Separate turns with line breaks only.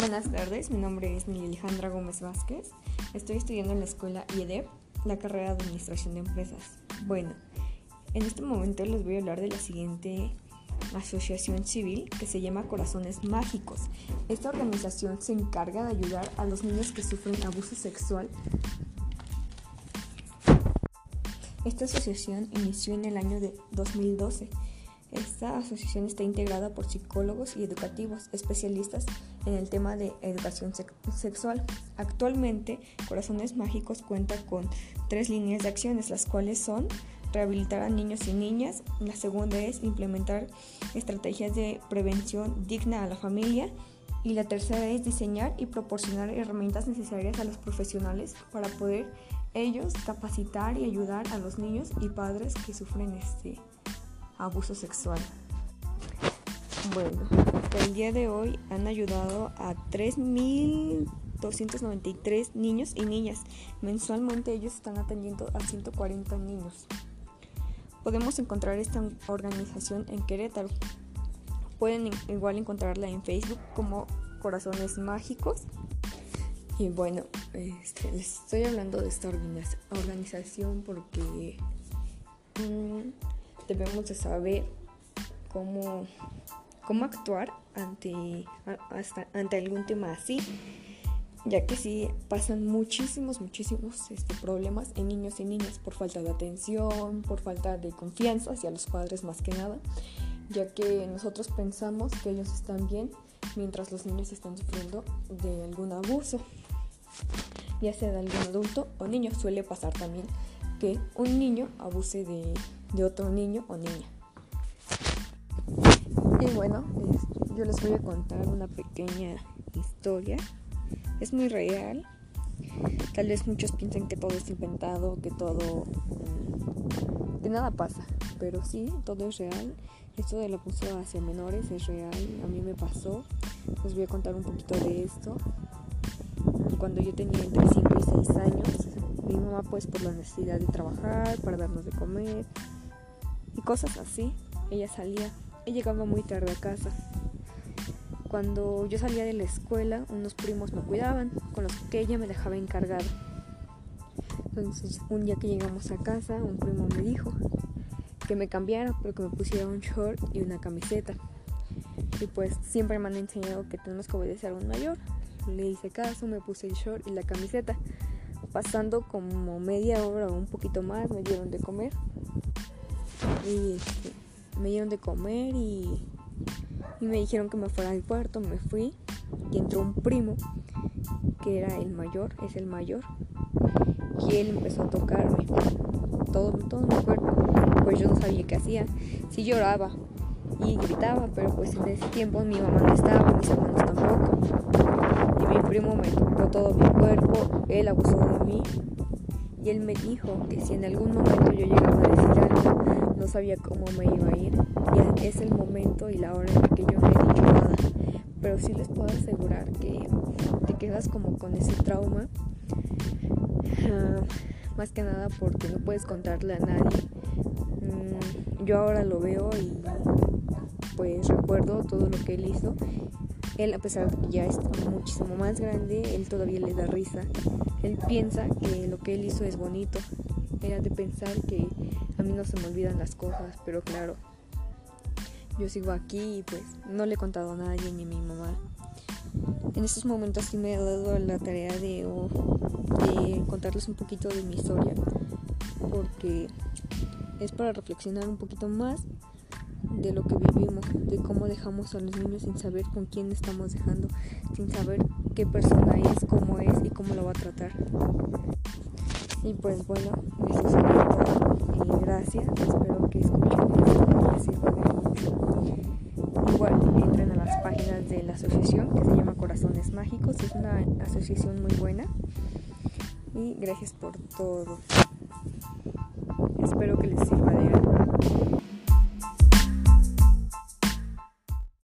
Buenas tardes, mi nombre es Mili Alejandra Gómez Vázquez. Estoy estudiando en la escuela IEDEP, la carrera de Administración de Empresas. Bueno, en este momento les voy a hablar de la siguiente asociación civil que se llama Corazones Mágicos. Esta organización se encarga de ayudar a los niños que sufren abuso sexual. Esta asociación inició en el año de 2012 esta asociación está integrada por psicólogos y educativos especialistas en el tema de educación sexual. Actualmente, Corazones Mágicos cuenta con tres líneas de acciones, las cuales son rehabilitar a niños y niñas, la segunda es implementar estrategias de prevención digna a la familia y la tercera es diseñar y proporcionar herramientas necesarias a los profesionales para poder ellos capacitar y ayudar a los niños y padres que sufren este abuso sexual. Bueno, el día de hoy han ayudado a 3.293 niños y niñas. Mensualmente ellos están atendiendo a 140 niños. Podemos encontrar esta organización en Querétaro. Pueden igual encontrarla en Facebook como Corazones Mágicos. Y bueno, este, les estoy hablando de esta organización porque... Mm, debemos de saber cómo, cómo actuar ante, ante algún tema así, ya que sí pasan muchísimos, muchísimos este, problemas en niños y niñas por falta de atención, por falta de confianza hacia los padres más que nada, ya que nosotros pensamos que ellos están bien mientras los niños están sufriendo de algún abuso, ya sea de algún adulto o niño. Suele pasar también que un niño abuse de, otro niño o niña. Y bueno, yo les voy a contar una pequeña historia. Es muy real. Tal vez muchos piensen que todo es inventado, que todo... Mm, que nada pasa. Pero sí, todo es real. Esto del abuso hacia menores es real. A mí me pasó. Les voy a contar un poquito de esto. Cuando yo tenía entre 5 y 6 años, mi mamá pues por la necesidad de trabajar, para darnos de comer, y cosas así. Ella salía y llegaba muy tarde a casa. Cuando yo salía de la escuela, unos primos me cuidaban, con los que ella me dejaba encargado. Entonces, un día que llegamos a casa, un primo me dijo que me cambiara, pero que me pusiera un short y una camiseta. Y pues siempre me han enseñado que tenemos que obedecer a un mayor. Le hice caso, me puse el short y la camiseta. Pasando como media hora o un poquito más, me dieron de comer. Y este, me dieron de comer y, me dijeron que me fuera al puerto, me fui y entró un primo que era el mayor, es el mayor, y él empezó a tocarme todo, todo mi cuerpo, pues yo no sabía qué hacía, sí lloraba y gritaba, pero pues en ese tiempo mi mamá no estaba, mis hermanos tampoco, y mi primo me tocó todo mi cuerpo, él abusó de mí y él me dijo que si en algún momento yo llegaba a decir algo, no sabía cómo me iba a ir. Es el momento y la hora en que yo no he dicho nada. Pero sí les puedo asegurar que te quedas como con ese trauma. Ah, más que nada porque no puedes contarle a nadie. Mm, yo ahora lo veo y pues recuerdo todo lo que él hizo él, a pesar de que ya es muchísimo más grande, él todavía le da risa. Él piensa que lo que él hizo es bonito. Era de pensar que a mí no se me olvidan las cosas, pero claro, yo sigo aquí y pues no le he contado a nadie ni a mi mamá. En estos momentos sí me he dado la tarea de, de contarles un poquito de mi historia, porque es para reflexionar un poquito más de lo que vivimos, de cómo dejamos a los niños sin saber con quién estamos dejando, sin saber qué persona es, cómo es y cómo lo va a tratar. Y pues bueno, eso es todo. Y gracias, espero que escuchen de. Igual entren a las páginas de la asociación que se llama Corazones Mágicos, es una asociación muy buena. Y gracias por todo. Espero que les sirva de algo.